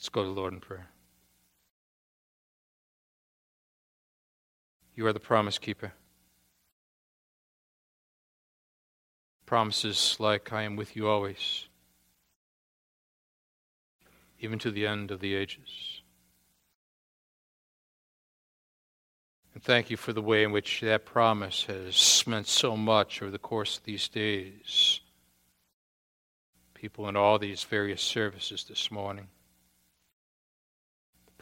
Let's go to the Lord in prayer. You are the promise keeper. Promises like, I am with you always, even to the end of the ages. And thank you for the way in which that promise has meant so much over the course of these days. People in all these various services this morning.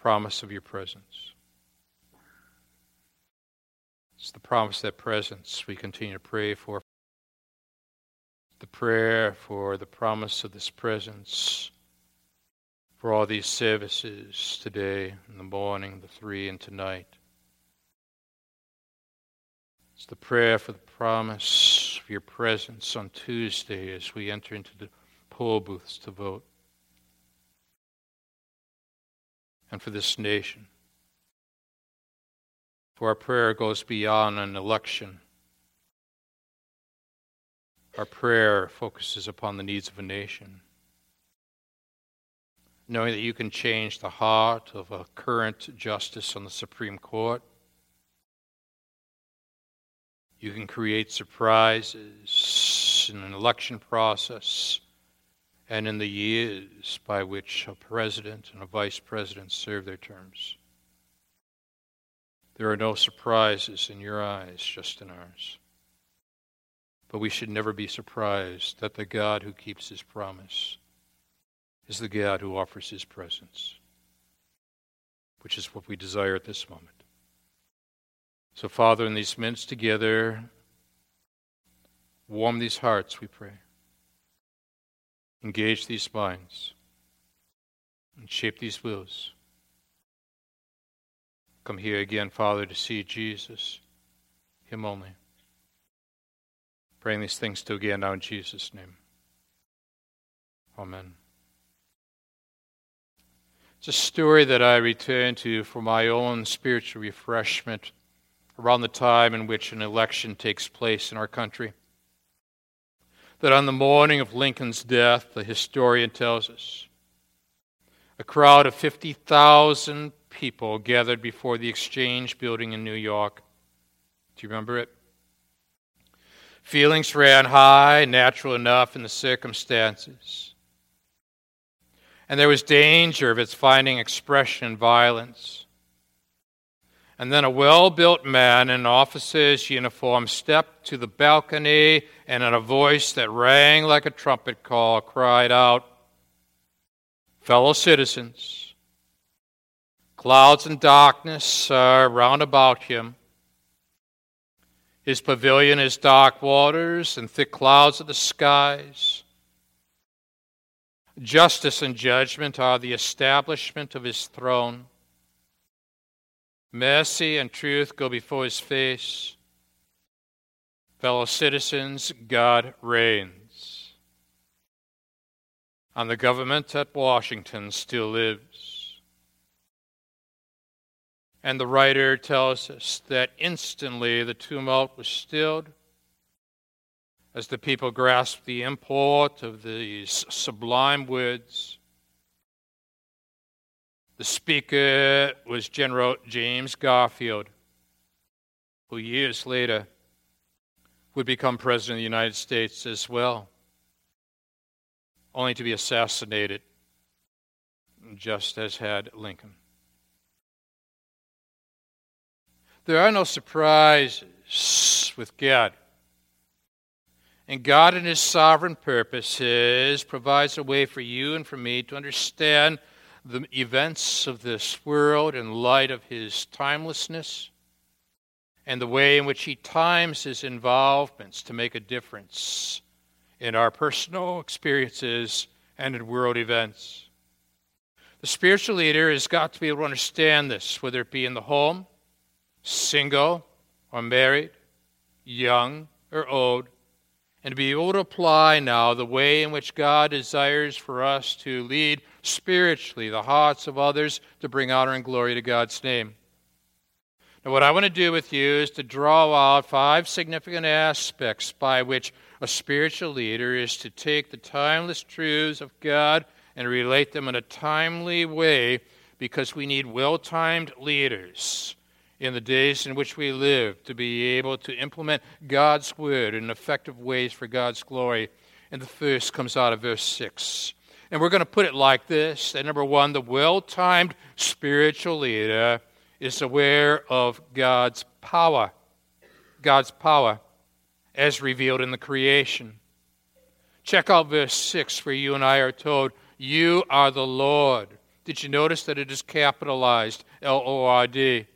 Promise of your presence. It's the promise of that presence we continue to pray for. The prayer for the promise of this presence for all these services today, in the morning, the three, and tonight. It's the prayer for the promise of your presence on Tuesday as we enter into the poll booths to vote. And for this nation. For our prayer goes beyond an election. Our prayer focuses upon the needs of a nation. Knowing that you can change the heart of a current justice on the Supreme Court you can create surprises in an election process and in the years by which a president and a vice president serve their terms. There are no surprises in your eyes, just in ours. But we should never be surprised that the God who keeps his promise is the God who offers his presence, which is what we desire at this moment. So, Father, in these minutes together, warm these hearts, we pray. Engage these minds and shape these wills. Come here again, Father, to see Jesus, Him only. Praying these things to again now in Jesus' name. Amen. It's a story that I return to for my own spiritual refreshment around the time in which an election takes place in our country. That on the morning of Lincoln's death, the historian tells us, a crowd of 50,000 people gathered before the Exchange building in New York. Do you remember it? Feelings ran high, natural enough in the circumstances. And there was danger of its finding expression in violence. And then a well built man in officer's uniform stepped to the balcony and, in a voice that rang like a trumpet call, cried out, Fellow citizens, clouds and darkness are round about him. His pavilion is dark waters and thick clouds of the skies. Justice and judgment are the establishment of his throne. Mercy and truth go before his face. Fellow citizens, God reigns. And the government at Washington still lives. And the writer tells us that instantly the tumult was stilled as the people grasped the import of these sublime words the speaker was General James Garfield, who years later would become President of the United States as well, only to be assassinated, just as had Lincoln. There are no surprises with God. And God, in His sovereign purposes, provides a way for you and for me to understand the events of this world in light of his timelessness and the way in which he times his involvements to make a difference in our personal experiences and in world events. The spiritual leader has got to be able to understand this, whether it be in the home, single or married, young or old, and to be able to apply now the way in which God desires for us to lead spiritually the hearts of others to bring honor and glory to God's name. Now, what I want to do with you is to draw out five significant aspects by which a spiritual leader is to take the timeless truths of God and relate them in a timely way because we need well timed leaders in the days in which we live to be able to implement God's word in effective ways for God's glory. And the first comes out of verse 6. And we're going to put it like this that number one, the well timed spiritual leader is aware of God's power. God's power as revealed in the creation. Check out verse 6 where you and I are told, You are the Lord. Did you notice that it is capitalized L O R D?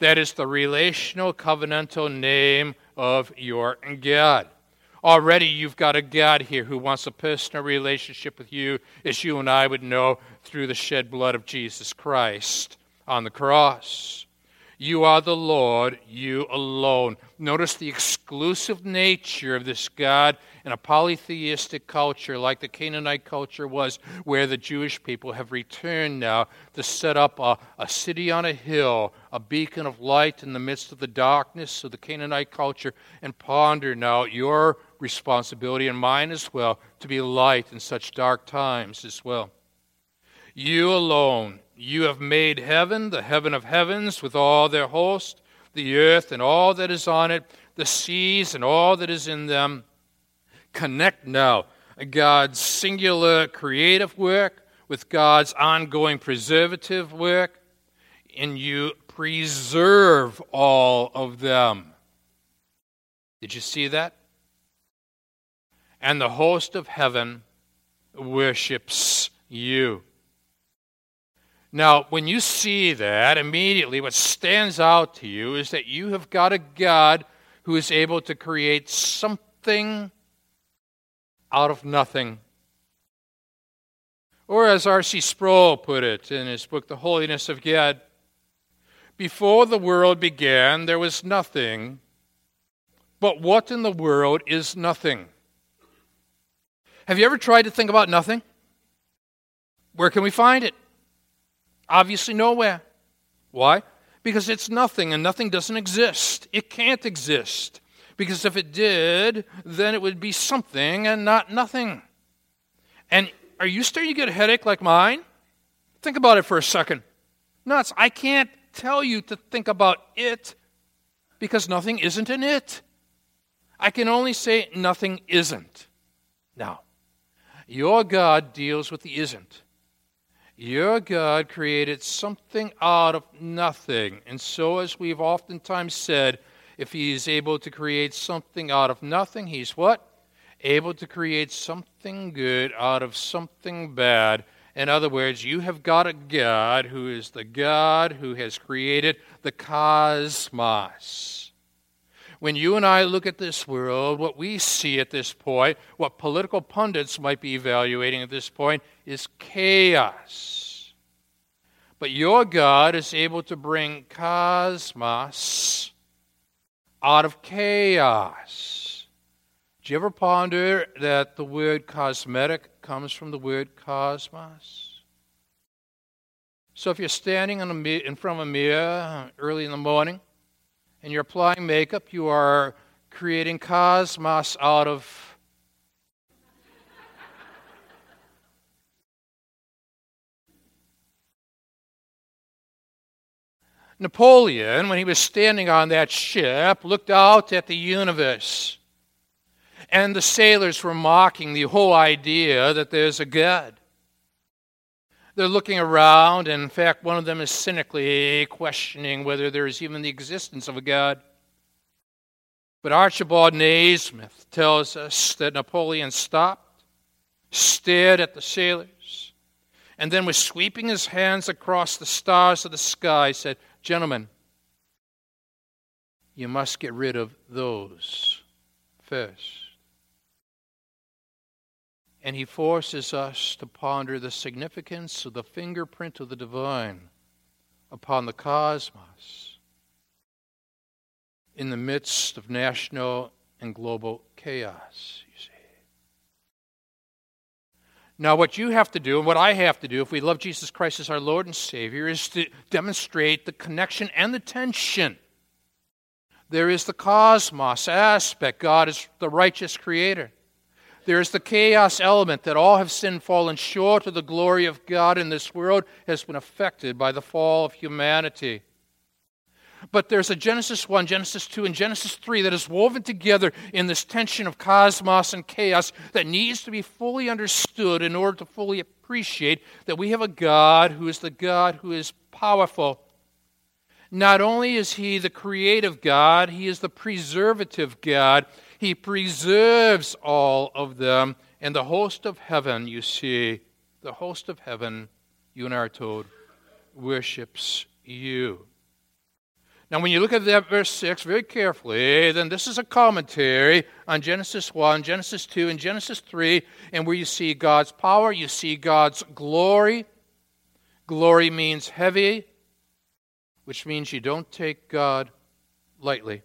That is the relational covenantal name of your God. Already you've got a God here who wants a personal relationship with you, as you and I would know through the shed blood of Jesus Christ on the cross. You are the Lord, you alone. Notice the exclusive nature of this God in a polytheistic culture like the Canaanite culture was, where the Jewish people have returned now to set up a, a city on a hill, a beacon of light in the midst of the darkness of the Canaanite culture, and ponder now your responsibility and mine as well to be light in such dark times as well. You alone, you have made heaven, the heaven of heavens, with all their host, the earth and all that is on it, the seas and all that is in them connect now God's singular creative work with God's ongoing preservative work, and you preserve all of them. Did you see that? And the host of heaven worships you. Now, when you see that, immediately what stands out to you is that you have got a God who is able to create something out of nothing. Or, as R.C. Sproul put it in his book, The Holiness of God, before the world began, there was nothing. But what in the world is nothing? Have you ever tried to think about nothing? Where can we find it? Obviously, nowhere. Why? Because it's nothing, and nothing doesn't exist. It can't exist. Because if it did, then it would be something and not nothing. And are you starting to get a headache like mine? Think about it for a second. Nuts. I can't tell you to think about it because nothing isn't in it. I can only say nothing isn't. Now, your God deals with the isn't. Your God created something out of nothing. And so, as we've oftentimes said, if he is able to create something out of nothing, he's what? Able to create something good out of something bad. In other words, you have got a God who is the God who has created the cosmos. When you and I look at this world, what we see at this point, what political pundits might be evaluating at this point, is chaos. But your God is able to bring cosmos out of chaos. Do you ever ponder that the word cosmetic comes from the word cosmos? So if you're standing in front of a mirror early in the morning and you're applying makeup, you are creating cosmos out of Napoleon, when he was standing on that ship, looked out at the universe. And the sailors were mocking the whole idea that there's a God. They're looking around, and in fact, one of them is cynically questioning whether there is even the existence of a God. But Archibald Naismith tells us that Napoleon stopped, stared at the sailors, and then, with sweeping his hands across the stars of the sky, said, Gentlemen, you must get rid of those first. And he forces us to ponder the significance of the fingerprint of the divine upon the cosmos in the midst of national and global chaos. Now, what you have to do, and what I have to do, if we love Jesus Christ as our Lord and Savior, is to demonstrate the connection and the tension. There is the cosmos aspect. God is the righteous creator. There is the chaos element that all have sinned, fallen short of the glory of God in this world, has been affected by the fall of humanity. But there's a Genesis 1, Genesis 2, and Genesis 3 that is woven together in this tension of cosmos and chaos that needs to be fully understood in order to fully appreciate that we have a God who is the God who is powerful. Not only is He the creative God, He is the preservative God. He preserves all of them. And the host of heaven, you see, the host of heaven, you and I are told, worships you. Now, when you look at that verse 6 very carefully, then this is a commentary on Genesis 1, Genesis 2, and Genesis 3, and where you see God's power, you see God's glory. Glory means heavy, which means you don't take God lightly.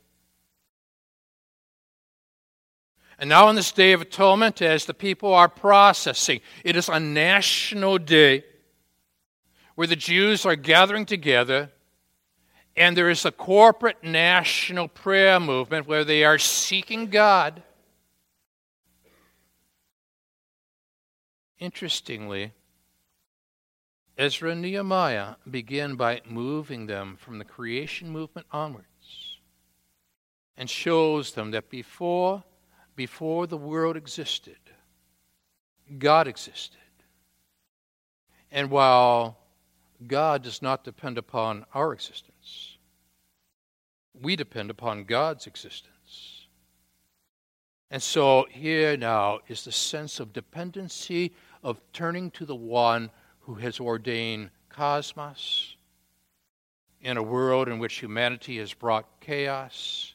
And now, on this day of atonement, as the people are processing, it is a national day where the Jews are gathering together, and there is a corporate national prayer movement where they are seeking God. Interestingly, Ezra and Nehemiah begin by moving them from the creation movement onwards and shows them that before before the world existed, God existed. And while God does not depend upon our existence, we depend upon God's existence. And so here now is the sense of dependency of turning to the one who has ordained cosmos in a world in which humanity has brought chaos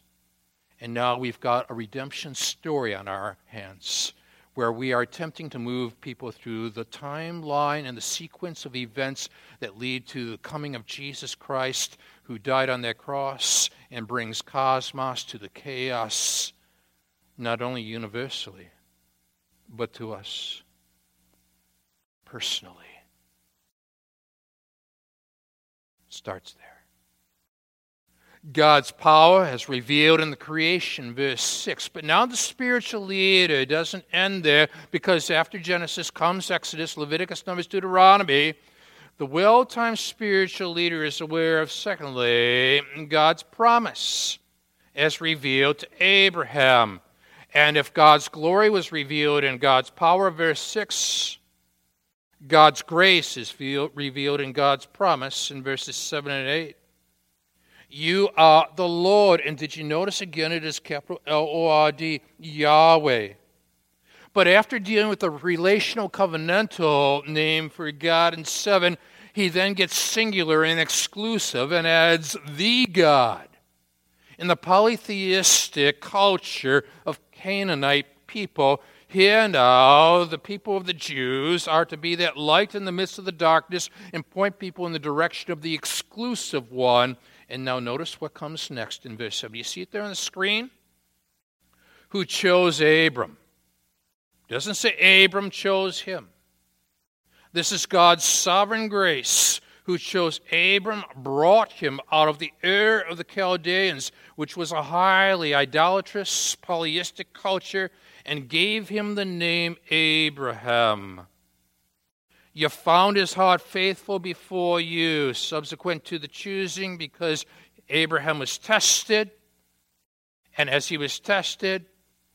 and now we've got a redemption story on our hands where we are attempting to move people through the timeline and the sequence of events that lead to the coming of Jesus Christ, who died on that cross and brings cosmos to the chaos, not only universally, but to us personally. starts there. God's power has revealed in the creation, verse 6. But now the spiritual leader doesn't end there because after Genesis comes Exodus, Leviticus, Numbers, Deuteronomy. The well timed spiritual leader is aware of, secondly, God's promise as revealed to Abraham. And if God's glory was revealed in God's power, verse 6, God's grace is revealed in God's promise in verses 7 and 8. You are the Lord. And did you notice again it is capital L O R D, Yahweh. But after dealing with the relational covenantal name for God in 7, he then gets singular and exclusive and adds the God. In the polytheistic culture of Canaanite people, here now, the people of the Jews are to be that light in the midst of the darkness and point people in the direction of the exclusive one and now notice what comes next in verse 7. You see it there on the screen? Who chose Abram. Doesn't say Abram chose him. This is God's sovereign grace who chose Abram, brought him out of the Ur of the Chaldeans, which was a highly idolatrous, polytheistic culture, and gave him the name Abraham. You found his heart faithful before you, subsequent to the choosing, because Abraham was tested. And as he was tested,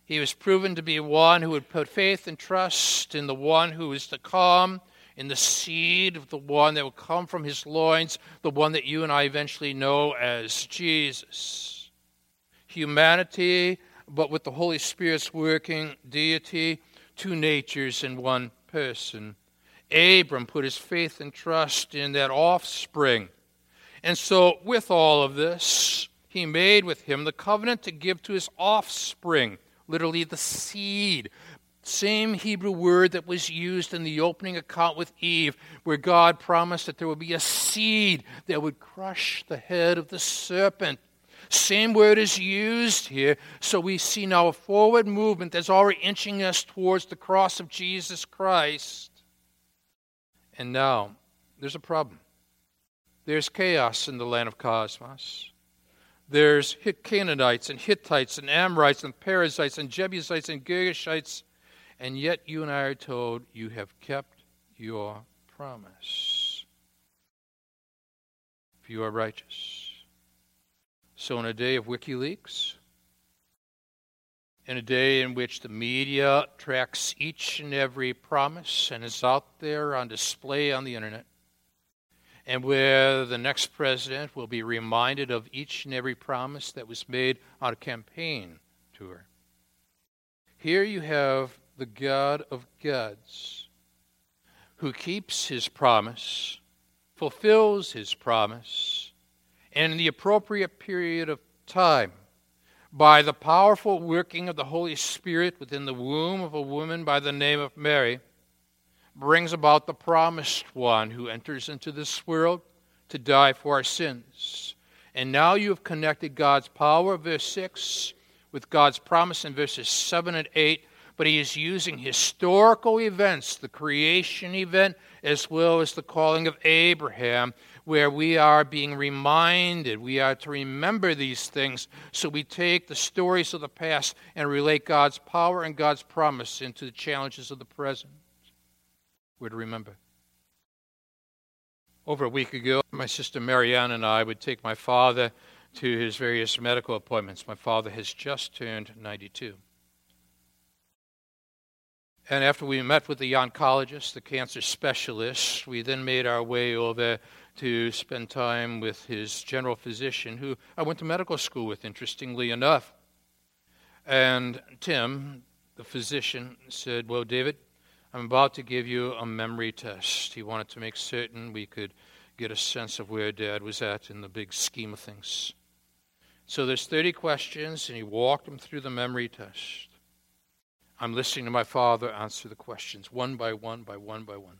he was proven to be one who would put faith and trust in the one who is to come, in the seed of the one that will come from his loins, the one that you and I eventually know as Jesus. Humanity, but with the Holy Spirit's working deity, two natures in one person. Abram put his faith and trust in that offspring. And so, with all of this, he made with him the covenant to give to his offspring, literally the seed. Same Hebrew word that was used in the opening account with Eve, where God promised that there would be a seed that would crush the head of the serpent. Same word is used here. So we see now a forward movement that's already inching us towards the cross of Jesus Christ. And now, there's a problem. There's chaos in the land of Cosmos. There's Canaanites and Hittites and Amorites and Perizzites and Jebusites and Girgashites And yet you and I are told you have kept your promise. If you are righteous. So, in a day of WikiLeaks, in a day in which the media tracks each and every promise and is out there on display on the internet, and where the next president will be reminded of each and every promise that was made on a campaign tour. Here you have the God of gods who keeps his promise, fulfills his promise, and in the appropriate period of time, by the powerful working of the Holy Spirit within the womb of a woman by the name of Mary, brings about the promised one who enters into this world to die for our sins. And now you have connected God's power, verse 6, with God's promise in verses 7 and 8. But he is using historical events, the creation event, as well as the calling of Abraham, where we are being reminded, we are to remember these things. So we take the stories of the past and relate God's power and God's promise into the challenges of the present would remember. Over a week ago, my sister Marianne and I would take my father to his various medical appointments. My father has just turned 92. And after we met with the oncologist, the cancer specialist, we then made our way over to spend time with his general physician, who I went to medical school with, interestingly enough. And Tim, the physician, said, Well, David, I'm about to give you a memory test. He wanted to make certain we could get a sense of where Dad was at in the big scheme of things. So there's 30 questions, and he walked him through the memory test. I'm listening to my father answer the questions one by one, by one, by one.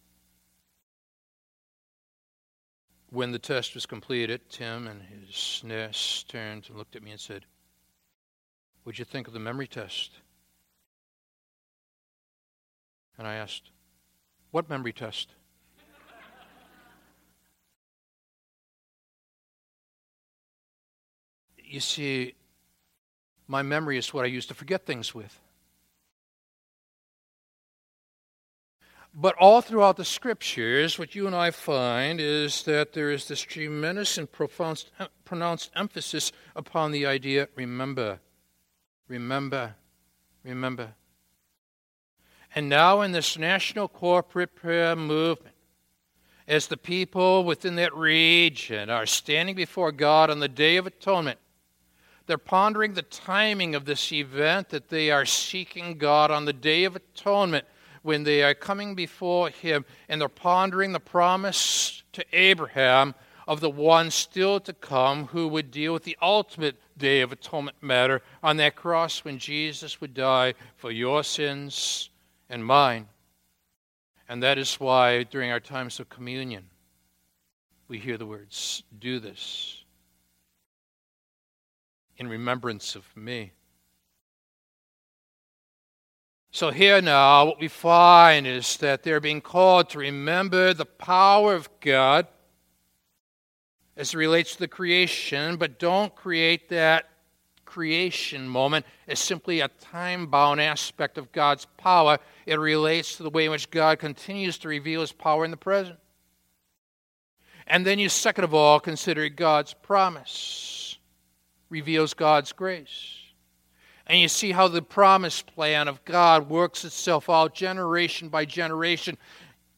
When the test was completed, Tim and his nurse turned and looked at me and said, What'd you think of the memory test? And I asked, What memory test? you see, my memory is what I use to forget things with. But all throughout the scriptures, what you and I find is that there is this tremendous and profound, pronounced emphasis upon the idea remember, remember, remember. And now, in this national corporate prayer movement, as the people within that region are standing before God on the Day of Atonement, they're pondering the timing of this event that they are seeking God on the Day of Atonement when they are coming before Him and they're pondering the promise to Abraham of the one still to come who would deal with the ultimate Day of Atonement matter on that cross when Jesus would die for your sins and mine. And that is why during our times of communion, we hear the words, Do this in remembrance of me. So, here now, what we find is that they're being called to remember the power of God as it relates to the creation, but don't create that creation moment is simply a time bound aspect of God's power. It relates to the way in which God continues to reveal his power in the present. And then you, second of all, consider God's promise, reveals God's grace. And you see how the promise plan of God works itself out generation by generation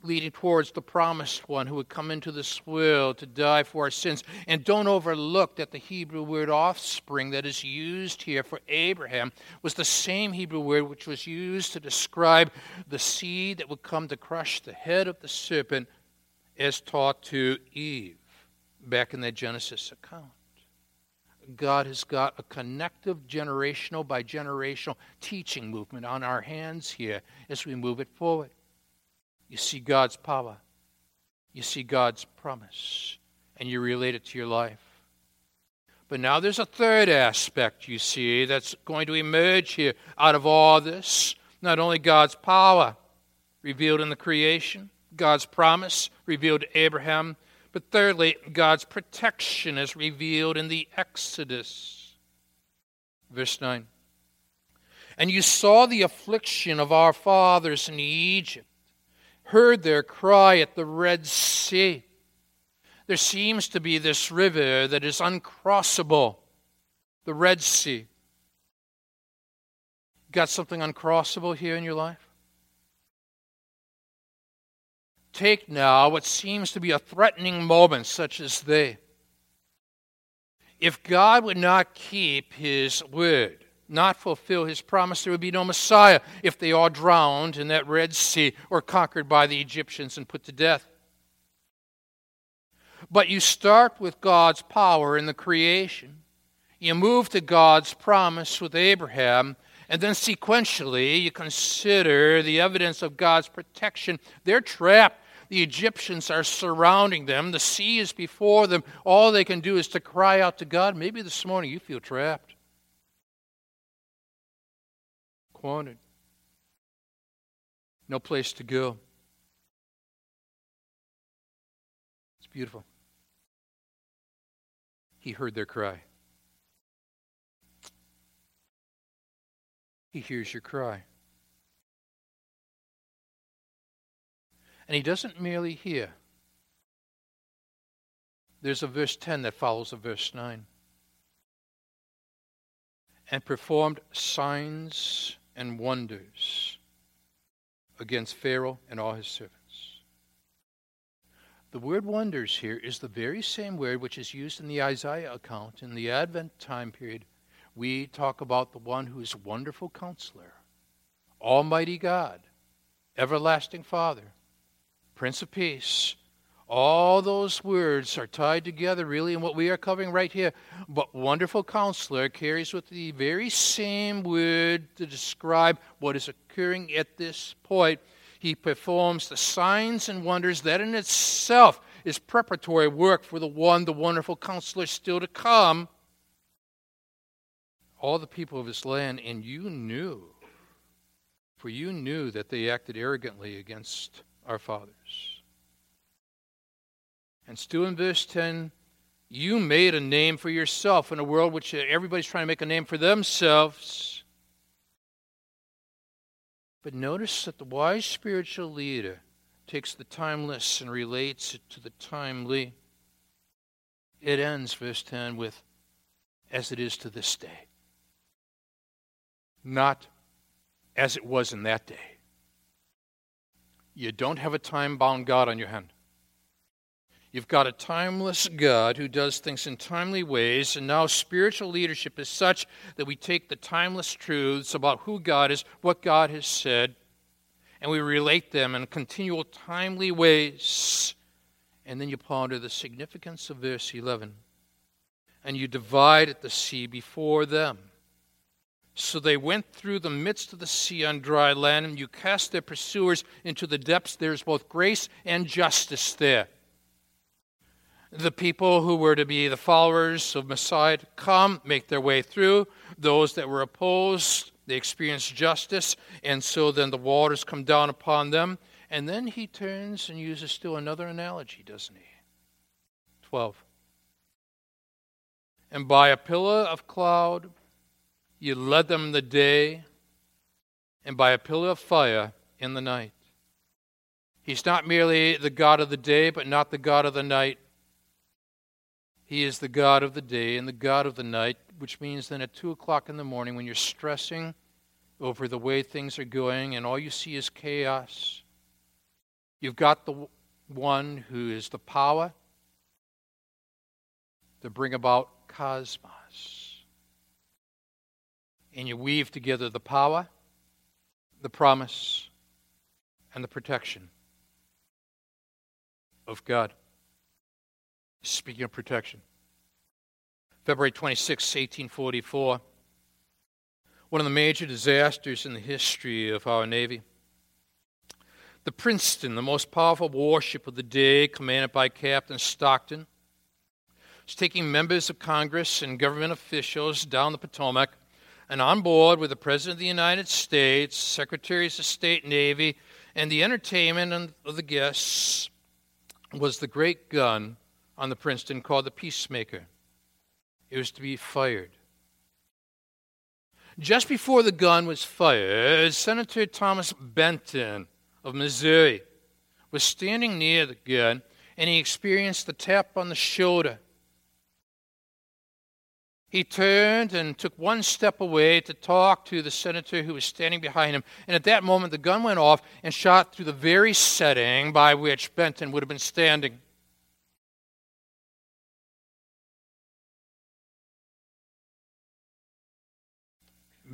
leading towards the promised one who would come into this world to die for our sins. And don't overlook that the Hebrew word offspring that is used here for Abraham was the same Hebrew word which was used to describe the seed that would come to crush the head of the serpent as taught to Eve back in that Genesis account. God has got a connective generational by generational teaching movement on our hands here as we move it forward. You see God's power. You see God's promise. And you relate it to your life. But now there's a third aspect, you see, that's going to emerge here out of all this. Not only God's power revealed in the creation, God's promise revealed to Abraham, but thirdly, God's protection is revealed in the Exodus. Verse 9. And you saw the affliction of our fathers in Egypt, heard their cry at the Red Sea. There seems to be this river that is uncrossable, the Red Sea. Got something uncrossable here in your life? Take now what seems to be a threatening moment, such as they. If God would not keep his word, not fulfill his promise, there would be no Messiah if they all drowned in that Red Sea or conquered by the Egyptians and put to death. But you start with God's power in the creation. You move to God's promise with Abraham, and then sequentially you consider the evidence of God's protection. They're trapped. The Egyptians are surrounding them. The sea is before them. All they can do is to cry out to God. Maybe this morning you feel trapped cornered. No place to go. It's beautiful. He heard their cry. He hears your cry. And he doesn't merely hear. There's a verse 10 that follows a verse 9. And performed signs and wonders against Pharaoh and all his servants. The word wonders here is the very same word which is used in the Isaiah account in the Advent time period. We talk about the one who is wonderful counselor, Almighty God, everlasting Father, Prince of Peace, all those words are tied together, really, in what we are covering right here. But wonderful counselor carries with the very same word to describe what is occurring at this point. He performs the signs and wonders that in itself is preparatory work for the one, the wonderful counselor, still to come. All the people of his land, and you knew, for you knew that they acted arrogantly against our fathers. And still in verse 10, you made a name for yourself in a world which uh, everybody's trying to make a name for themselves. But notice that the wise spiritual leader takes the timeless and relates it to the timely. It ends, verse 10, with, as it is to this day. Not as it was in that day. You don't have a time bound God on your hand. You've got a timeless God who does things in timely ways, and now spiritual leadership is such that we take the timeless truths about who God is, what God has said, and we relate them in continual timely ways. And then you ponder the significance of verse 11. And you divide at the sea before them. So they went through the midst of the sea on dry land, and you cast their pursuers into the depths. There's both grace and justice there the people who were to be the followers of Messiah to come, make their way through. Those that were opposed, they experienced justice, and so then the waters come down upon them. And then he turns and uses still another analogy, doesn't he? 12. And by a pillar of cloud you led them in the day, and by a pillar of fire in the night. He's not merely the God of the day, but not the God of the night. He is the God of the day and the God of the night, which means then at 2 o'clock in the morning, when you're stressing over the way things are going and all you see is chaos, you've got the one who is the power to bring about cosmos. And you weave together the power, the promise, and the protection of God. Speaking of protection. February 26, 1844, one of the major disasters in the history of our Navy. The Princeton, the most powerful warship of the day, commanded by Captain Stockton, was taking members of Congress and government officials down the Potomac, and on board with the President of the United States, Secretaries of State, and Navy, and the entertainment of the guests was the great gun on the Princeton called the Peacemaker. It was to be fired. Just before the gun was fired, Senator Thomas Benton of Missouri was standing near the gun and he experienced the tap on the shoulder. He turned and took one step away to talk to the senator who was standing behind him. And at that moment, the gun went off and shot through the very setting by which Benton would have been standing.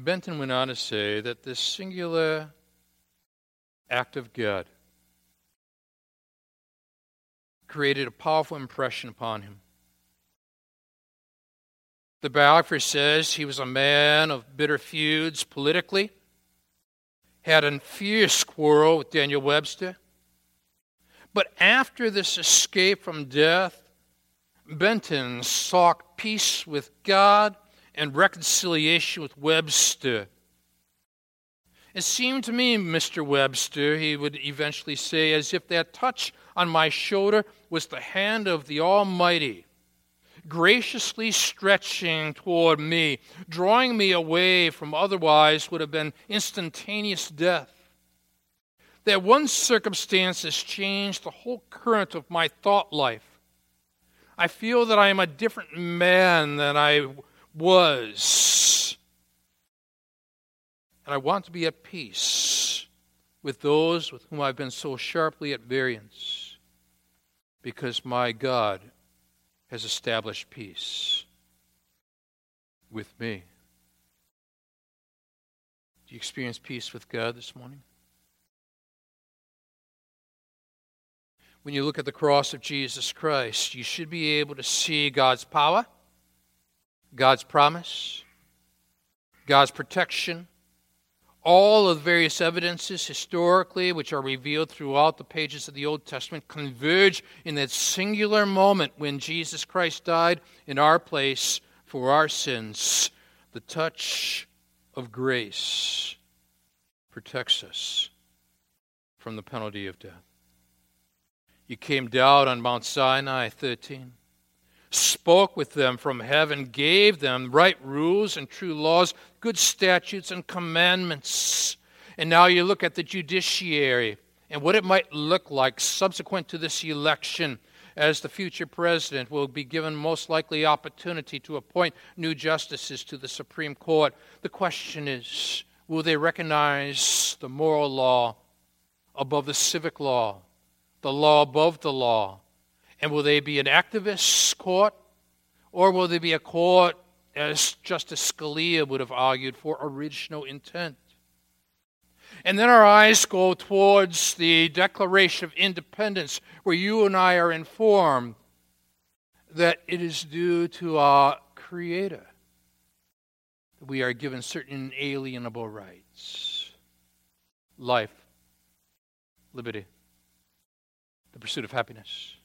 Benton went on to say that this singular act of God created a powerful impression upon him. The biographer says he was a man of bitter feuds politically, had a fierce quarrel with Daniel Webster. But after this escape from death, Benton sought peace with God and reconciliation with Webster. It seemed to me, Mr. Webster, he would eventually say, as if that touch on my shoulder was the hand of the Almighty, graciously stretching toward me, drawing me away from otherwise would have been instantaneous death. That one circumstance has changed the whole current of my thought life. I feel that I am a different man than I was. And I want to be at peace with those with whom I've been so sharply at variance because my God has established peace with me. Do you experience peace with God this morning? When you look at the cross of Jesus Christ, you should be able to see God's power God's promise, God's protection, all of the various evidences historically which are revealed throughout the pages of the Old Testament converge in that singular moment when Jesus Christ died in our place for our sins. The touch of grace protects us from the penalty of death. You came down on Mount Sinai 13 spoke with them from heaven, gave them right rules and true laws, good statutes and commandments. And now you look at the judiciary and what it might look like subsequent to this election as the future president will be given most likely opportunity to appoint new justices to the Supreme Court. The question is will they recognize the moral law above the civic law, the law above the law? And will they be an activist court? Or will they be a court, as Justice Scalia would have argued, for original intent? And then our eyes go towards the Declaration of Independence, where you and I are informed that it is due to our Creator that we are given certain inalienable rights life, liberty, the pursuit of happiness.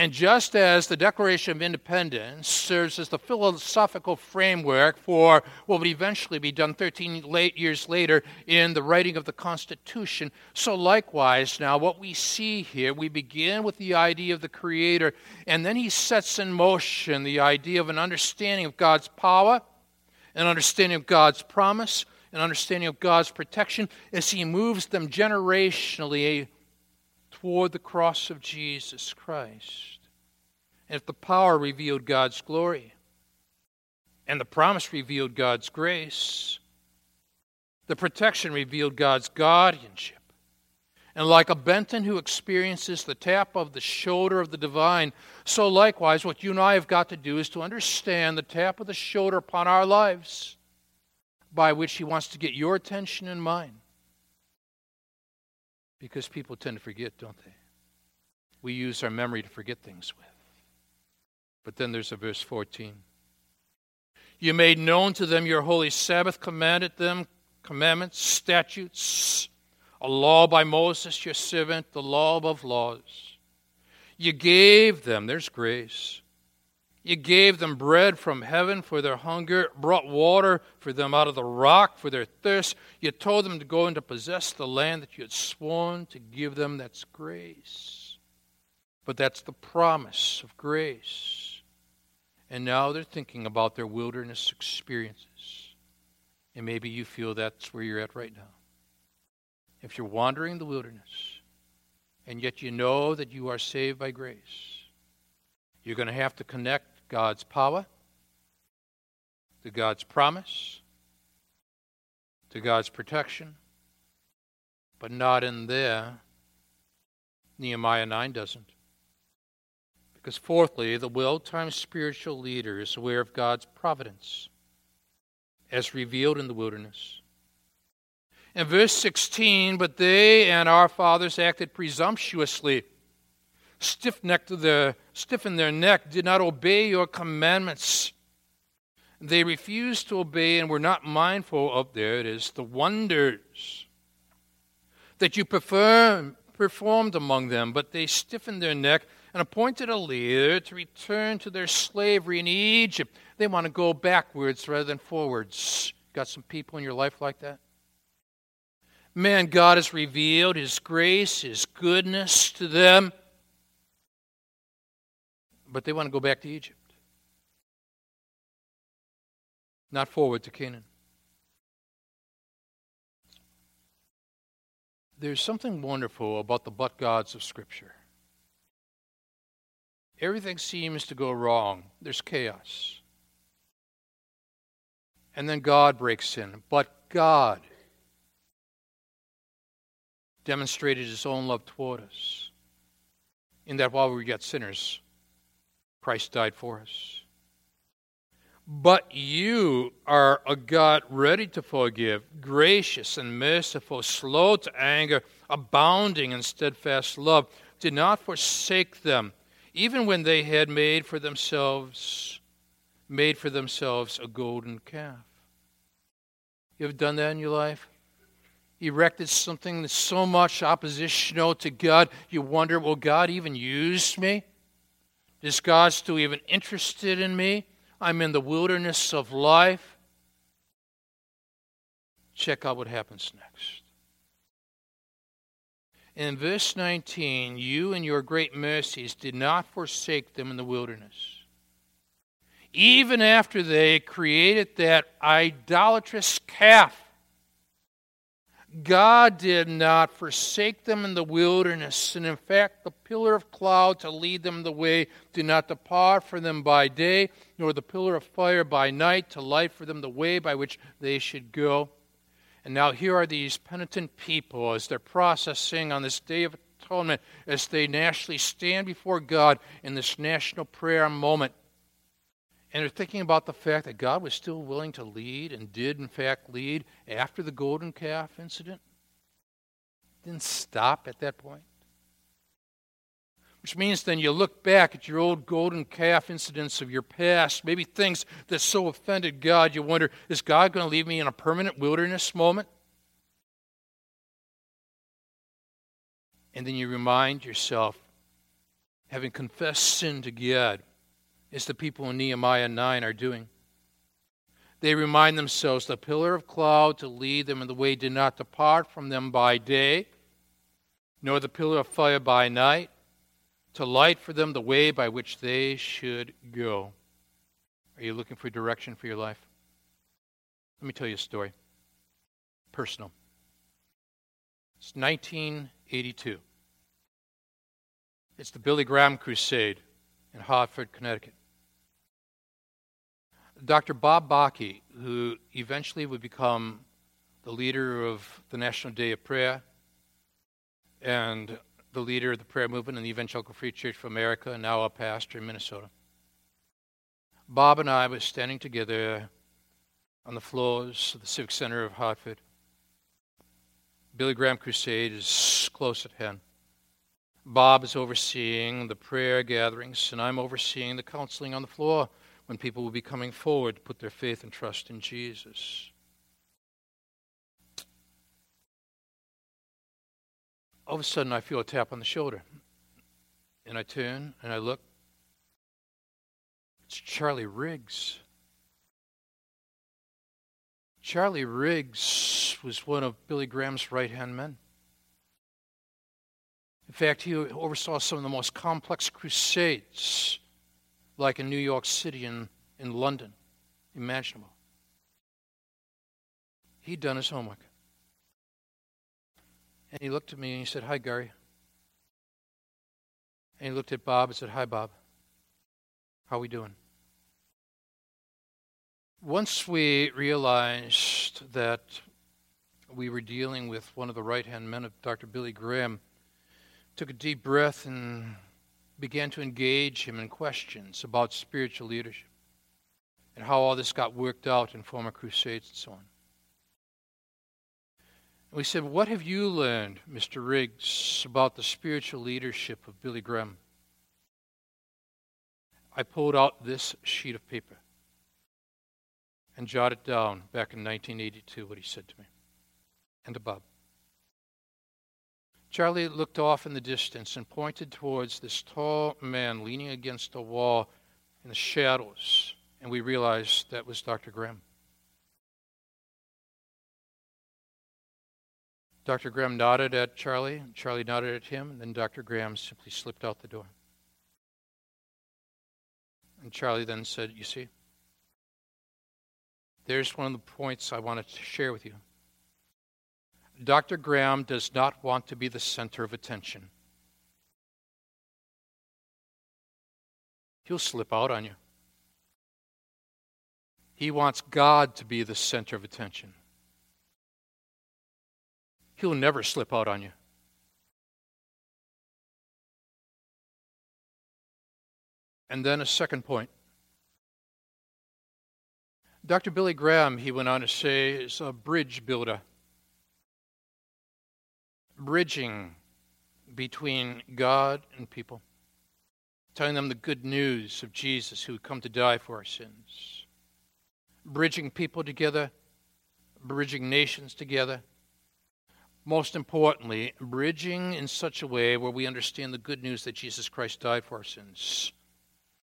And just as the Declaration of Independence serves as the philosophical framework for what would eventually be done 13 late years later in the writing of the Constitution, so likewise now what we see here, we begin with the idea of the Creator, and then he sets in motion the idea of an understanding of God's power, an understanding of God's promise, an understanding of God's protection as he moves them generationally toward the cross of Jesus Christ. And if the power revealed God's glory and the promise revealed God's grace, the protection revealed God's guardianship. And like a Benton who experiences the tap of the shoulder of the divine, so likewise, what you and I have got to do is to understand the tap of the shoulder upon our lives by which He wants to get your attention and mine. Because people tend to forget, don't they? We use our memory to forget things with. But then there's a verse 14. You made known to them your holy Sabbath, commanded them commandments, statutes, a law by Moses, your servant, the law above laws. You gave them, there's grace, you gave them bread from heaven for their hunger, brought water for them out of the rock for their thirst. You told them to go and to possess the land that you had sworn to give them. That's grace. But that's the promise of grace. And now they're thinking about their wilderness experiences. And maybe you feel that's where you're at right now. If you're wandering the wilderness, and yet you know that you are saved by grace, you're going to have to connect God's power to God's promise, to God's protection, but not in there. Nehemiah 9 doesn't. Because, fourthly, the well timed spiritual leader is aware of God's providence as revealed in the wilderness. In verse 16, but they and our fathers acted presumptuously, stiff necked their, stiffened their neck, did not obey your commandments. They refused to obey and were not mindful of, there it is, the wonders that you perform, performed among them, but they stiffened their neck and appointed a leader to return to their slavery in Egypt. They want to go backwards rather than forwards. Got some people in your life like that? Man, God has revealed His grace, His goodness to them, but they want to go back to Egypt, not forward to Canaan. There's something wonderful about the but gods of Scripture. Everything seems to go wrong, there's chaos. And then God breaks in. But God demonstrated his own love toward us, in that while we were yet sinners, Christ died for us. But you are a God ready to forgive, gracious and merciful, slow to anger, abounding in steadfast love. Did not forsake them, even when they had made for themselves made for themselves a golden calf. You ever done that in your life? Erected something that's so much oppositional to God, you wonder, will God even use me? Is God still even interested in me? I'm in the wilderness of life. Check out what happens next. In verse 19, you and your great mercies did not forsake them in the wilderness. Even after they created that idolatrous calf God did not forsake them in the wilderness, and in fact, the pillar of cloud to lead them the way did not depart from them by day, nor the pillar of fire by night to light for them the way by which they should go. And now here are these penitent people as they're processing on this day of atonement, as they nationally stand before God in this national prayer moment. And they're thinking about the fact that God was still willing to lead and did, in fact, lead after the golden calf incident. Didn't stop at that point. Which means then you look back at your old golden calf incidents of your past, maybe things that so offended God, you wonder, is God going to leave me in a permanent wilderness moment? And then you remind yourself, having confessed sin to God, as the people in Nehemiah 9 are doing. They remind themselves the pillar of cloud to lead them in the way did not depart from them by day, nor the pillar of fire by night, to light for them the way by which they should go. Are you looking for direction for your life? Let me tell you a story. Personal. It's 1982. It's the Billy Graham Crusade in Hartford, Connecticut. Dr. Bob Bakke, who eventually would become the leader of the National Day of Prayer and the leader of the prayer movement in the Evangelical Free Church of America, and now a pastor in Minnesota. Bob and I were standing together on the floors of the Civic Center of Hartford. Billy Graham Crusade is close at hand. Bob is overseeing the prayer gatherings, and I'm overseeing the counseling on the floor when people will be coming forward to put their faith and trust in Jesus. All of a sudden, I feel a tap on the shoulder. And I turn and I look. It's Charlie Riggs. Charlie Riggs was one of Billy Graham's right hand men. In fact, he oversaw some of the most complex crusades like in New York City and in London, imaginable. He'd done his homework. And he looked at me and he said, Hi, Gary. And he looked at Bob and said, Hi, Bob. How we doing? Once we realized that we were dealing with one of the right hand men of Dr. Billy Graham, took a deep breath and began to engage him in questions about spiritual leadership and how all this got worked out in former crusades and so on. And we said, What have you learned, Mr. Riggs, about the spiritual leadership of Billy Graham? I pulled out this sheet of paper and jotted down back in 1982 what he said to me and to Bob. Charlie looked off in the distance and pointed towards this tall man leaning against a wall in the shadows, and we realized that was Dr. Graham. Dr. Graham nodded at Charlie, and Charlie nodded at him, and then Dr. Graham simply slipped out the door. And Charlie then said, You see, there's one of the points I wanted to share with you. Dr. Graham does not want to be the center of attention. He'll slip out on you. He wants God to be the center of attention. He'll never slip out on you. And then a second point. Dr. Billy Graham, he went on to say, is a bridge builder. Bridging between God and people, telling them the good news of Jesus who had come to die for our sins, bridging people together, bridging nations together. Most importantly, bridging in such a way where we understand the good news that Jesus Christ died for our sins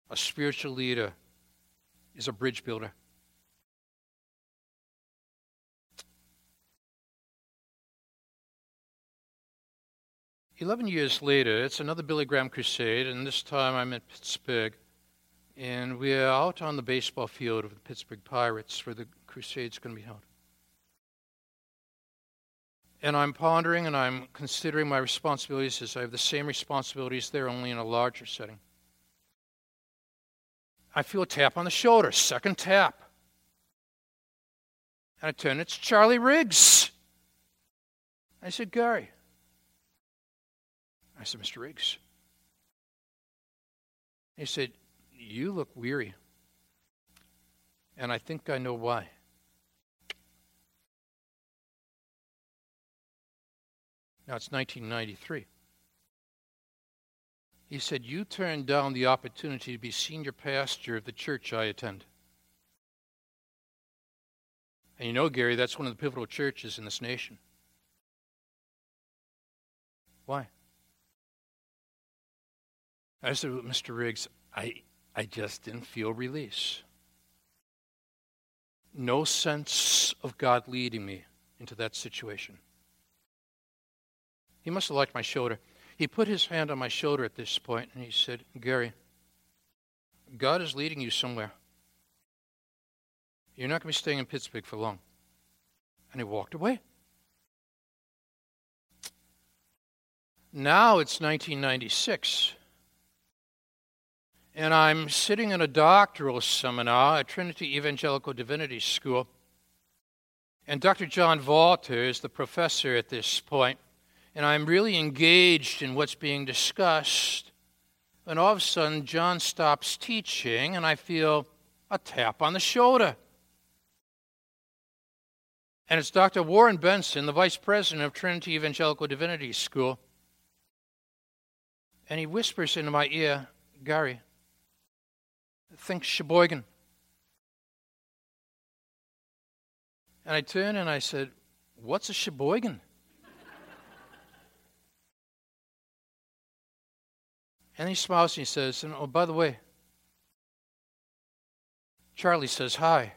a spiritual leader is a bridge builder. Eleven years later, it's another Billy Graham crusade, and this time I'm in Pittsburgh. And we're out on the baseball field of the Pittsburgh Pirates where the crusade's going to be held. And I'm pondering and I'm considering my responsibilities as I have the same responsibilities there, only in a larger setting. I feel a tap on the shoulder, second tap. And I turn, it's Charlie Riggs. I said, Gary. I said, Mr. Riggs. He said, You look weary. And I think I know why. Now it's 1993. He said, You turned down the opportunity to be senior pastor of the church I attend. And you know, Gary, that's one of the pivotal churches in this nation. Why? I said, Mr. Riggs, I, I just didn't feel release. No sense of God leading me into that situation. He must have liked my shoulder. He put his hand on my shoulder at this point and he said, Gary, God is leading you somewhere. You're not going to be staying in Pittsburgh for long. And he walked away. Now it's 1996. And I'm sitting in a doctoral seminar at Trinity Evangelical Divinity School. And Dr. John Walter is the professor at this point. and I'm really engaged in what's being discussed. And all of a sudden, John stops teaching, and I feel a tap on the shoulder. And it's Dr. Warren Benson, the vice president of Trinity Evangelical Divinity School. And he whispers into my ear, Gary, think Sheboygan. And I turn and I said, What's a Sheboygan? And he smiles and he says, and, Oh, by the way, Charlie says hi.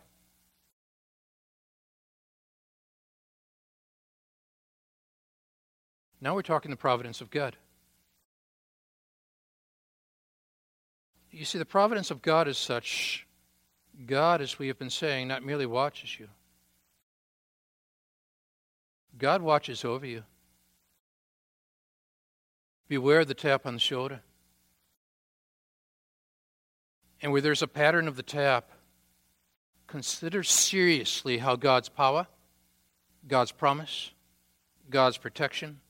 Now we're talking the providence of God. You see, the providence of God is such God, as we have been saying, not merely watches you, God watches over you. Beware the tap on the shoulder. And where there's a pattern of the tap, consider seriously how God's power, God's promise, God's protection,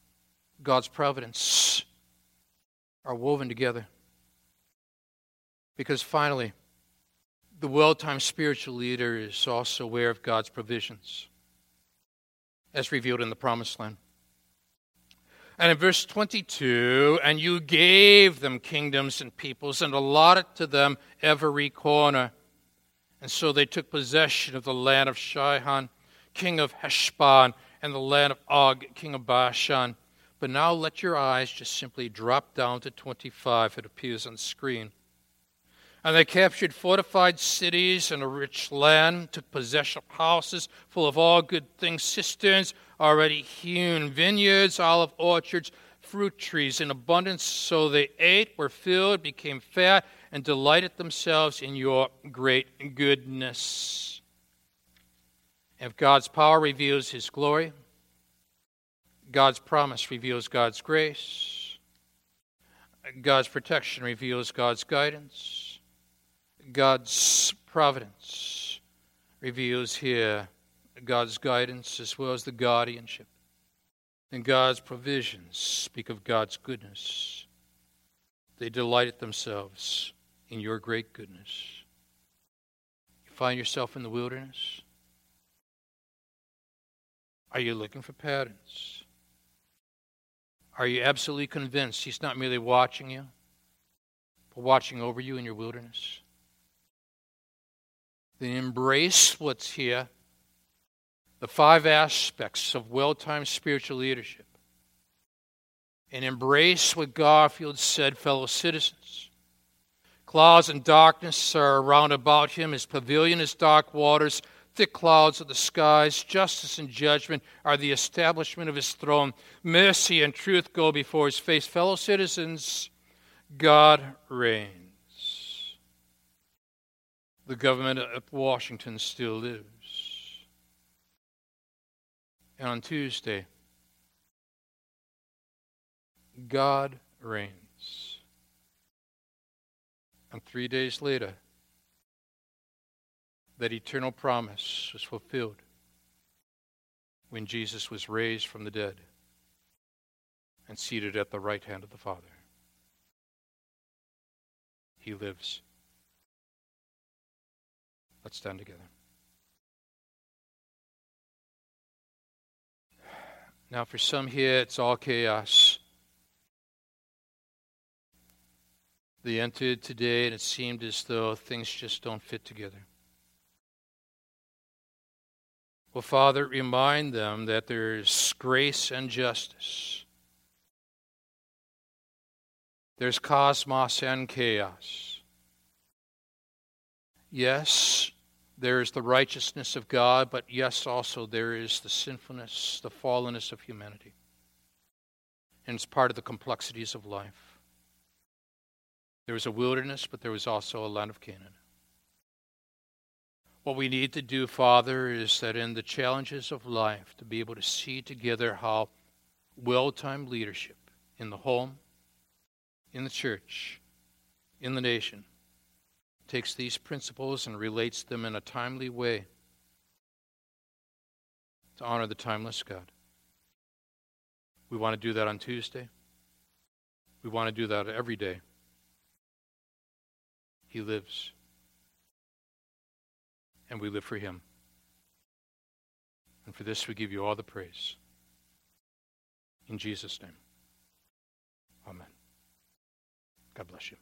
God's providence are woven together. Because finally, the well timed spiritual leader is also aware of God's provisions, as revealed in the promised land. And in verse 22, and you gave them kingdoms and peoples and allotted to them every corner. And so they took possession of the land of Sihon, king of Heshbon, and the land of Og, king of Bashan. But now let your eyes just simply drop down to 25. It appears on screen. And they captured fortified cities and a rich land, took possession of houses full of all good things, cisterns already hewn, vineyards, olive orchards, fruit trees in abundance. So they ate, were filled, became fat, and delighted themselves in your great goodness. If God's power reveals his glory, God's promise reveals God's grace, God's protection reveals God's guidance. God's providence reveals here God's guidance as well as the guardianship. And God's provisions speak of God's goodness. They delighted themselves in your great goodness. You find yourself in the wilderness? Are you looking for patterns? Are you absolutely convinced He's not merely watching you, but watching over you in your wilderness? Then embrace what's here the five aspects of well timed spiritual leadership. And embrace what Garfield said, fellow citizens. Clouds and darkness are around about him. His pavilion is dark waters. Thick clouds of the skies. Justice and judgment are the establishment of his throne. Mercy and truth go before his face. Fellow citizens, God reigns the government of Washington still lives. And on Tuesday, God reigns. And three days later, that eternal promise was fulfilled when Jesus was raised from the dead and seated at the right hand of the Father. He lives. Let's stand together. Now, for some here, it's all chaos. They entered today, and it seemed as though things just don't fit together. Well, Father, remind them that there's grace and justice. There's cosmos and chaos. Yes, there is the righteousness of God, but yes, also there is the sinfulness, the fallenness of humanity. And it's part of the complexities of life. There was a wilderness, but there was also a land of Canaan. What we need to do, Father, is that in the challenges of life, to be able to see together how well timed leadership in the home, in the church, in the nation, takes these principles and relates them in a timely way to honor the timeless God. We want to do that on Tuesday. We want to do that every day. He lives. And we live for Him. And for this we give you all the praise. In Jesus' name. Amen. God bless you.